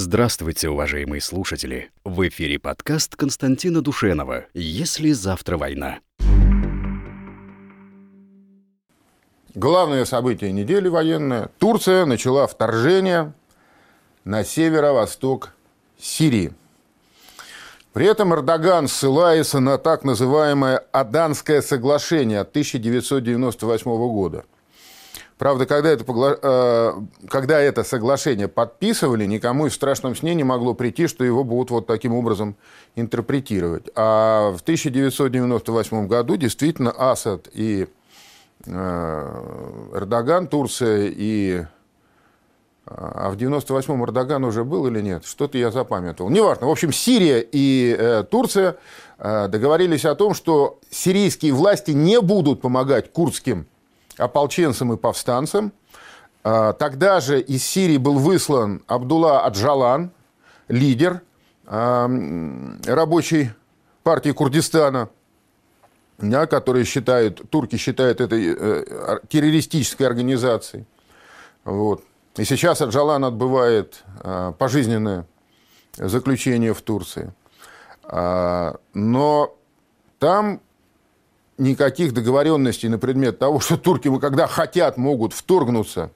Здравствуйте, уважаемые слушатели! В эфире подкаст Константина Душенова «Если завтра война». Главное событие недели военное. Турция начала вторжение на северо-восток Сирии. При этом Эрдоган ссылается на так называемое Аданское соглашение от 1998 года – Правда, когда это, э, когда это соглашение подписывали, никому и в страшном сне не могло прийти, что его будут вот таким образом интерпретировать. А в 1998 году действительно Асад и э, Эрдоган, Турция и... А в 98-м Эрдоган уже был или нет? Что-то я запамятовал. Неважно. В общем, Сирия и э, Турция договорились о том, что сирийские власти не будут помогать курдским ополченцам и повстанцам. А, тогда же из Сирии был выслан Абдулла Аджалан, лидер а, рабочей партии Курдистана, который считают, турки считают это э, террористической организацией. Вот. И сейчас Аджалан отбывает а, пожизненное заключение в Турции. Но там никаких договоренностей на предмет того, что турки, когда хотят, могут вторгнуться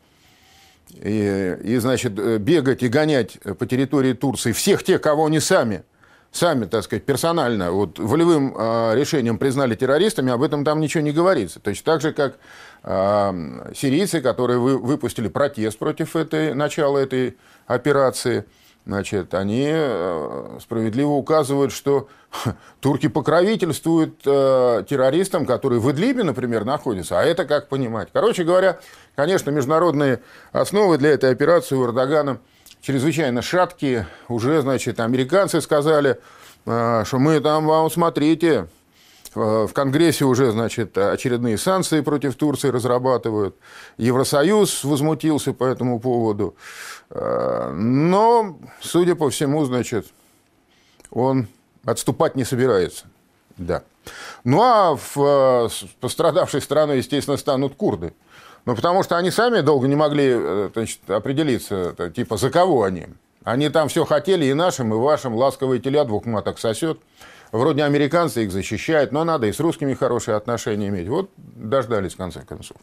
и, и, значит, бегать и гонять по территории Турции всех тех, кого они сами, сами, так сказать, персонально, вот, волевым э, решением признали террористами, об этом там ничего не говорится. Точно так же, как э, сирийцы, которые вы, выпустили протест против этой, начала этой операции – значит, они э, справедливо указывают, что турки покровительствуют э, террористам, которые в Идлибе, например, находятся. А это как понимать? Короче говоря, конечно, международные основы для этой операции у Эрдогана чрезвычайно шаткие. Уже, значит, американцы сказали, э, что мы там вам, смотрите, в Конгрессе уже, значит, очередные санкции против Турции разрабатывают. Евросоюз возмутился по этому поводу. Но, судя по всему, значит, он отступать не собирается. Да. Ну, а в пострадавшей страной, естественно, станут курды. Ну, потому что они сами долго не могли э, значит, определиться, типа, за кого они. Они там все хотели и нашим, и вашим, ласковые теля двух маток сосет. Вроде американцы их защищают, но надо и с русскими хорошие отношения иметь. Вот дождались, в конце концов.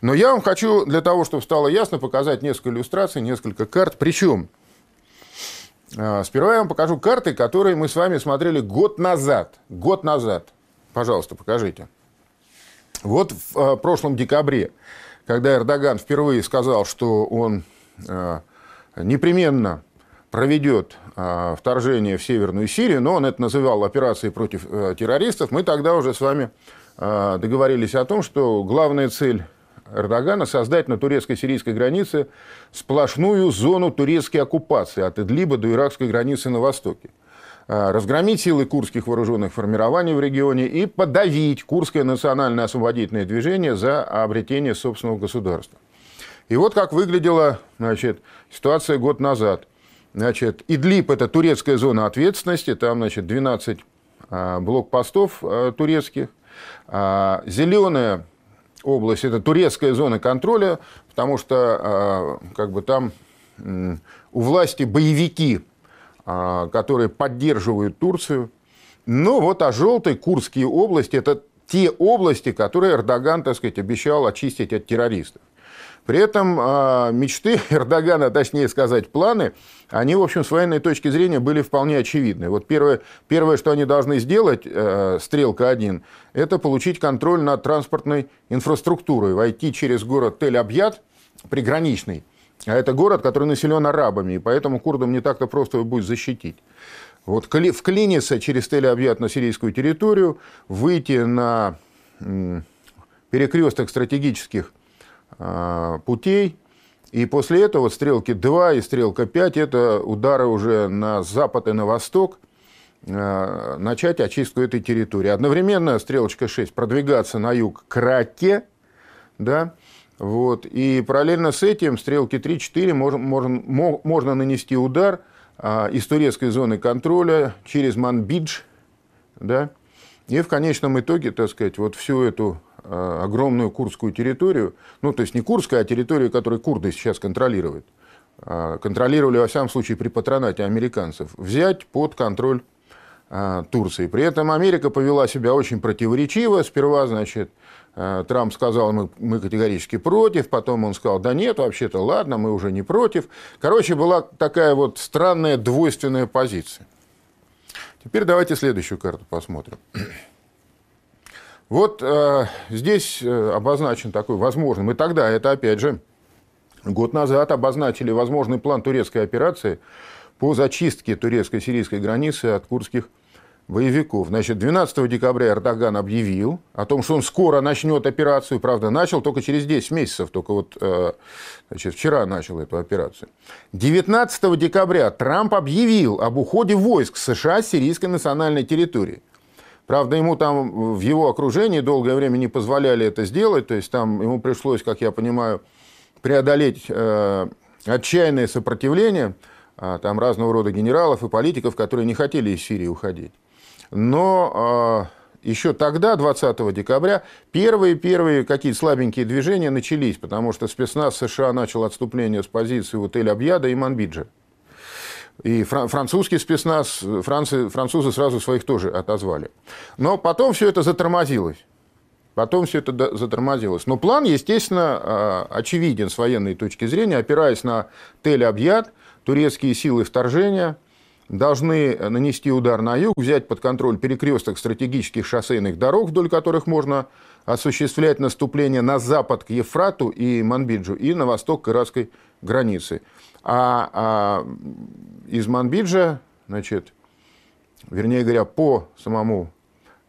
Но я вам хочу, для того, чтобы стало ясно, показать несколько иллюстраций, несколько карт. Причем, а, сперва я вам покажу карты, которые мы с вами смотрели год назад. Год назад. Пожалуйста, покажите. Вот в а, прошлом декабре, когда Эрдоган впервые сказал, что он а, непременно проведет вторжение в Северную Сирию, но он это называл операцией против э, террористов, мы тогда уже с вами а, договорились о том, что главная цель Эрдогана создать на турецко-сирийской границе сплошную зону турецкой оккупации от Идлиба до иракской границы на востоке а, разгромить силы курдских вооруженных формирований в регионе и подавить курдское национальное освободительное движение за обретение собственного государства. И вот как выглядела значит, ситуация год назад. Значит, Идлиб – это турецкая зона ответственности, там, значит, 12 а, блокпостов а, турецких. А, Зеленая область – это турецкая зона контроля, потому что как бы там у власти боевики, которые поддерживают Турцию. Ну вот, а желтые Курские области – это те области, которые Эрдоган, так сказать, обещал очистить от террористов. При этом а, мечты Эрдогана, точнее сказать, планы, они, в общем, с военной точки зрения были вполне очевидны. Вот первое, первое что они должны сделать, э, «Стрелка-1», это получить контроль над транспортной инфраструктурой, войти через город Тель-Абьят, приграничный, а это город, который населен арабами, и поэтому курдам не так-то просто его будет защитить. Вот вклиниться через Тель-Абьят на сирийскую территорию, выйти на перекресток стратегических путей. И после этого стрелки 2 и стрелка 5 – это удары уже на запад и на восток, а, начать очистку этой территории. Одновременно стрелочка 6 продвигаться на юг к Раке, да, вот, и параллельно с этим стрелки 3-4 можно, можно, можно нанести удар а, из турецкой зоны контроля через Манбидж, да, и в конечном итоге, так сказать, вот всю эту Э, огромную курдскую территорию, ну, то есть не курдская, а территорию, которую курды сейчас контролируют, контролировали, во всяком случае, при патронате американцев, взять под контроль Турции. При этом Америка повела себя очень противоречиво. Сперва, значит, Трамп сказал, мы, мы категорически против, потом он сказал, да нет, вообще-то ладно, мы уже не против. Короче, была такая вот странная двойственная позиция. Теперь давайте следующую карту посмотрим. Вот э, здесь э, обозначен такой возможный. Мы тогда, это опять же, год назад обозначили возможный план турецкой операции по зачистке турецко-сирийской границы от курдских боевиков. Значит, 12 декабря Эрдоган объявил о том, что он скоро начнет операцию. Правда, начал только через 10 месяцев, только вот э, значит, вчера начал эту операцию. 19 декабря Трамп объявил об уходе войск США с сирийской национальной территории. Правда, ему там в его окружении долгое время не позволяли это сделать, то есть там ему пришлось, как я понимаю, преодолеть э, отчаянное сопротивление э, там разного рода генералов и политиков, которые не хотели из Сирии уходить. Но э, еще тогда, 20 декабря, первые-первые какие-то слабенькие движения начались, потому что спецназ США начал отступление с позиции у Тель-Абьяда и Манбиджа. И французский спецназ, францы, французы сразу своих тоже отозвали. Но потом все это затормозилось. Потом все это затормозилось. Но план, естественно, а, очевиден с военной точки зрения. Опираясь на Тель-Абьяд, турецкие силы вторжения должны нанести удар на юг, взять под контроль перекресток стратегических шоссейных дорог, вдоль которых можно осуществлять наступление на запад к Ефрату и Манбиджу и на восток к иракской границе. А, а из Манбиджа, значит, вернее говоря, по самому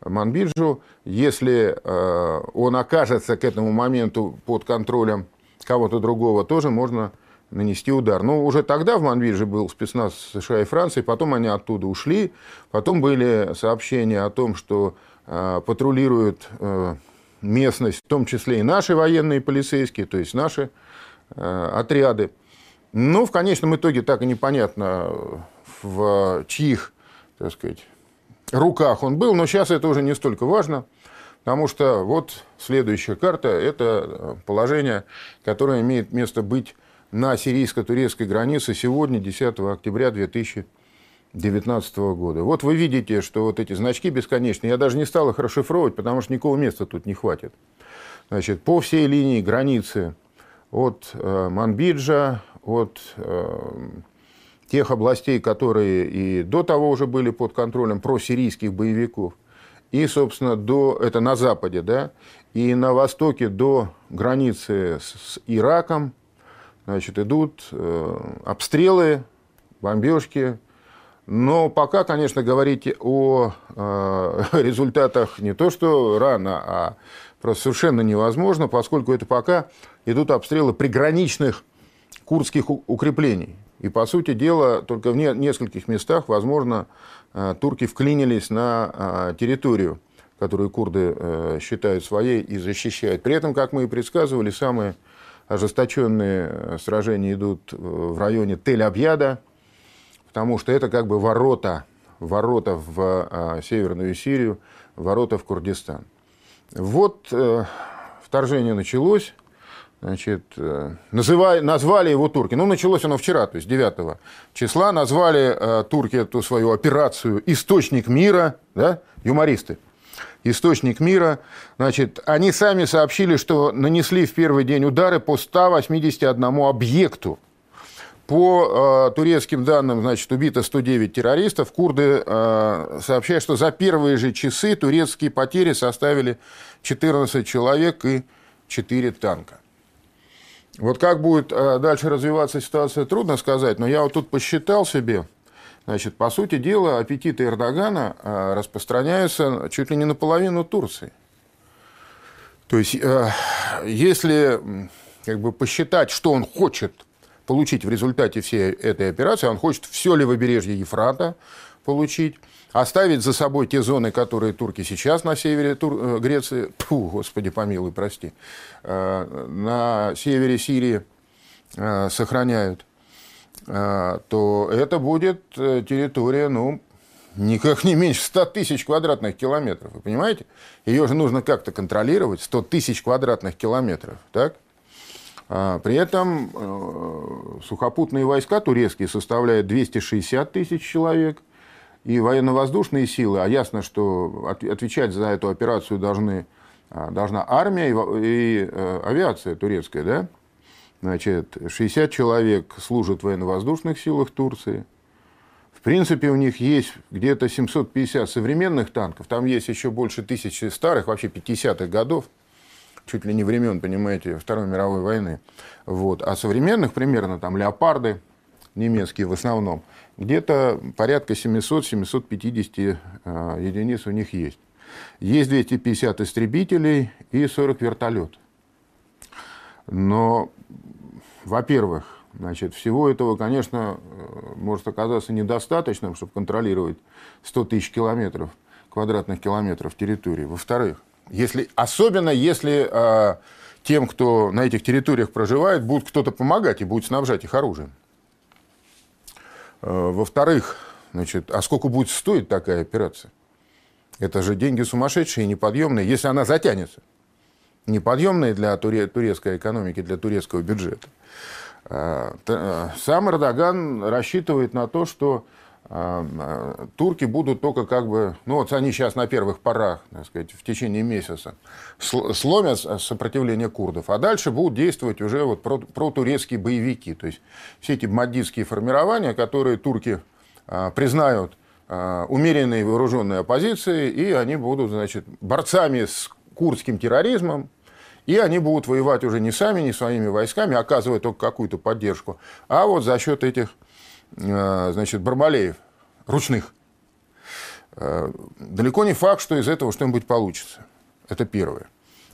Манбиджу, если э, он окажется к этому моменту под контролем кого-то другого, тоже можно нанести удар. Но уже тогда в Манбидже был спецназ США и Франции, потом они оттуда ушли, потом были сообщения о том, что э, патрулируют э, местность, в том числе и наши военные полицейские, то есть наши отряды. Ну, в конечном итоге так и непонятно, в чьих, так сказать, руках он был, но сейчас это уже не столько важно, потому что вот следующая карта – это положение, которое имеет место быть на сирийско-турецкой границе сегодня, 10 октября 2019 года. Вот вы видите, что вот эти значки бесконечные, я даже не стал их расшифровывать, потому что никакого места тут не хватит. Значит, по всей линии границы от э, Манбиджа, от э, тех областей, которые и до того уже были под контролем просирийских боевиков, и, собственно, до, это на западе, да, и на востоке до границы с Ираком, значит, идут э, обстрелы, бомбежки. Но пока, конечно, говорить о э, результатах не то, что рано, а просто совершенно невозможно, поскольку это пока идут обстрелы приграничных курдских укреплений. И, по сути дела, только в нескольких местах, возможно, э, турки вклинились на э, территорию, которую курды э, считают своей и защищают. При этом, как мы и предсказывали, самые ожесточенные сражения идут в районе Тель-Абьяда, потому что это как бы ворота, ворота в Северную Сирию, ворота в Курдистан. Вот вторжение началось, Значит, э, назвали его турки. Ну, началось оно вчера, то есть 9 числа. Назвали э, турки эту свою операцию «Источник мира», да, юмористы. «Источник мира». Значит, они сами сообщили, что нанесли в первый день удары по 181 объекту. По э, турецким данным, значит, убито 109 террористов. Курды э, сообщают, что за первые же часы турецкие потери составили 14 человек и 4 танка. Вот как будет э, дальше развиваться ситуация, трудно сказать, но я вот тут посчитал себе, значит, по сути дела, аппетиты Эрдогана э, распространяются чуть ли не наполовину Турции. То есть, э, если как бы посчитать, что он хочет получить в результате всей этой операции, он хочет все левобережье Ефрата получить, оставить за собой те зоны, которые турки сейчас на севере Тур... Э, Греции, фу, господи помилуй, прости, э, на севере Сирии э, сохраняют, то это будет территория, ну, никак не меньше 100 тысяч квадратных километров. Вы понимаете? Ее же нужно как-то контролировать. 100 тысяч квадратных километров. Так? А, при этом э, сухопутные войска турецкие составляют 260 тысяч человек, и военно-воздушные силы, а ясно, что отвечать за эту операцию должны, а, должна армия и, и э, авиация турецкая, да? Значит, 60 человек служат в военно-воздушных силах Турции. В принципе, у них есть где-то 750 современных танков, там есть еще больше тысячи старых, вообще 50-х годов чуть ли не времен, понимаете, Второй мировой войны. Вот. А современных примерно там леопарды, немецкие в основном, где-то порядка 700-750 э, единиц у них есть. Есть 250 истребителей и 40 вертолетов. Но, во-первых, значит, всего этого, конечно, э, может оказаться недостаточным, чтобы контролировать 100 тысяч километров, квадратных километров территории. Во-вторых, если, особенно если э, тем, кто на этих территориях проживает, будет кто-то помогать и будет снабжать их оружием. Э, во-вторых, значит, а сколько будет стоить такая операция? Это же деньги сумасшедшие и неподъемные, если она затянется. Неподъемные для туре, турецкой экономики, для турецкого бюджета. Э, сам Эрдоган рассчитывает на то, что а, а, турки будут только как бы, ну вот они сейчас на первых порах, так сказать, в течение месяца сломят сопротивление курдов, а дальше будут действовать уже вот протурецкие боевики, то есть все эти маддистские формирования, которые турки а, признают умеренной вооруженной оппозицией, и они будут, значит, борцами с курдским терроризмом, и они будут воевать уже не сами, не своими войсками, оказывая только какую-то поддержку, а вот за счет этих Э, значит, бармалеев, ручных. Э, далеко не факт, что из этого что-нибудь получится. Это первое.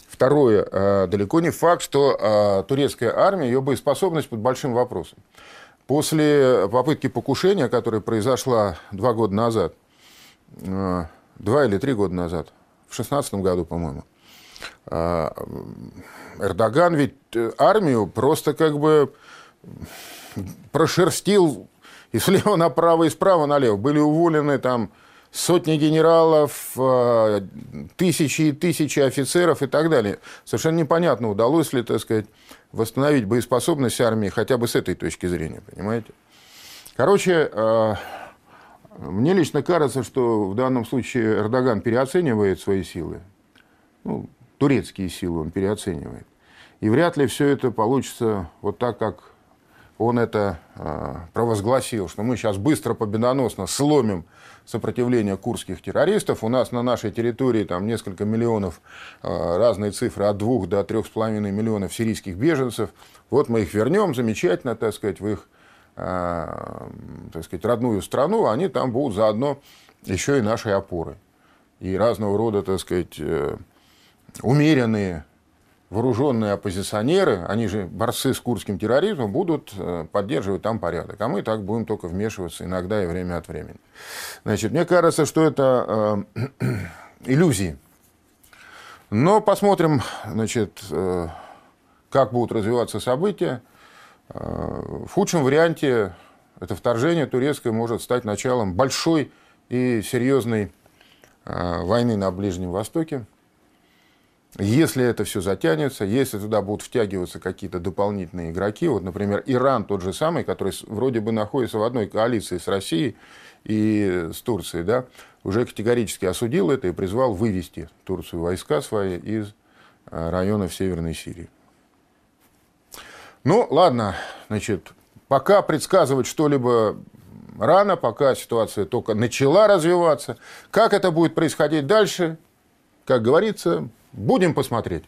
Второе. Э, далеко не факт, что турецкая армия, ее боеспособность под большим вопросом. После попытки покушения, которая произошла два года назад, два или три года назад, в шестнадцатом году, по-моему, Эрдоган ведь армию просто как бы прошерстил и слева направо, и справа налево. Были уволены там сотни генералов, э, тысячи и тысячи офицеров и так далее. Совершенно непонятно, удалось ли, так сказать, восстановить боеспособность армии хотя бы с этой точки зрения, понимаете? Короче, э, мне лично кажется, что в данном случае Эрдоган переоценивает свои силы. Ну, турецкие силы он переоценивает. И вряд ли все это получится вот так, как он это э, провозгласил, что мы сейчас быстро, победоносно сломим сопротивление курских террористов. У нас на нашей территории там несколько миллионов, э, разные цифры, от двух до трех с половиной миллионов сирийских беженцев. Вот мы их вернем замечательно, так сказать, в их э, так сказать, родную страну, они там будут заодно еще и нашей опорой. И разного рода, так сказать, умеренные вооруженные оппозиционеры, они же борцы с курдским терроризмом, будут э, поддерживать там порядок. А мы так будем только вмешиваться иногда и время от времени. Значит, мне кажется, что это э, иллюзии. Но посмотрим, значит, э, как будут развиваться события. В худшем варианте это вторжение турецкое может стать началом большой и серьезной войны на Ближнем Востоке. Если это все затянется, если туда будут втягиваться какие-то дополнительные игроки, вот, например, Иран тот же самый, который вроде бы находится в одной коалиции с Россией и с Турцией, да, уже категорически осудил это и призвал вывести Турцию войска свои из э, районов Северной Сирии. Ну, ладно, значит, пока предсказывать что-либо рано, пока ситуация только начала развиваться. Как это будет происходить дальше, как говорится, Будем посмотреть.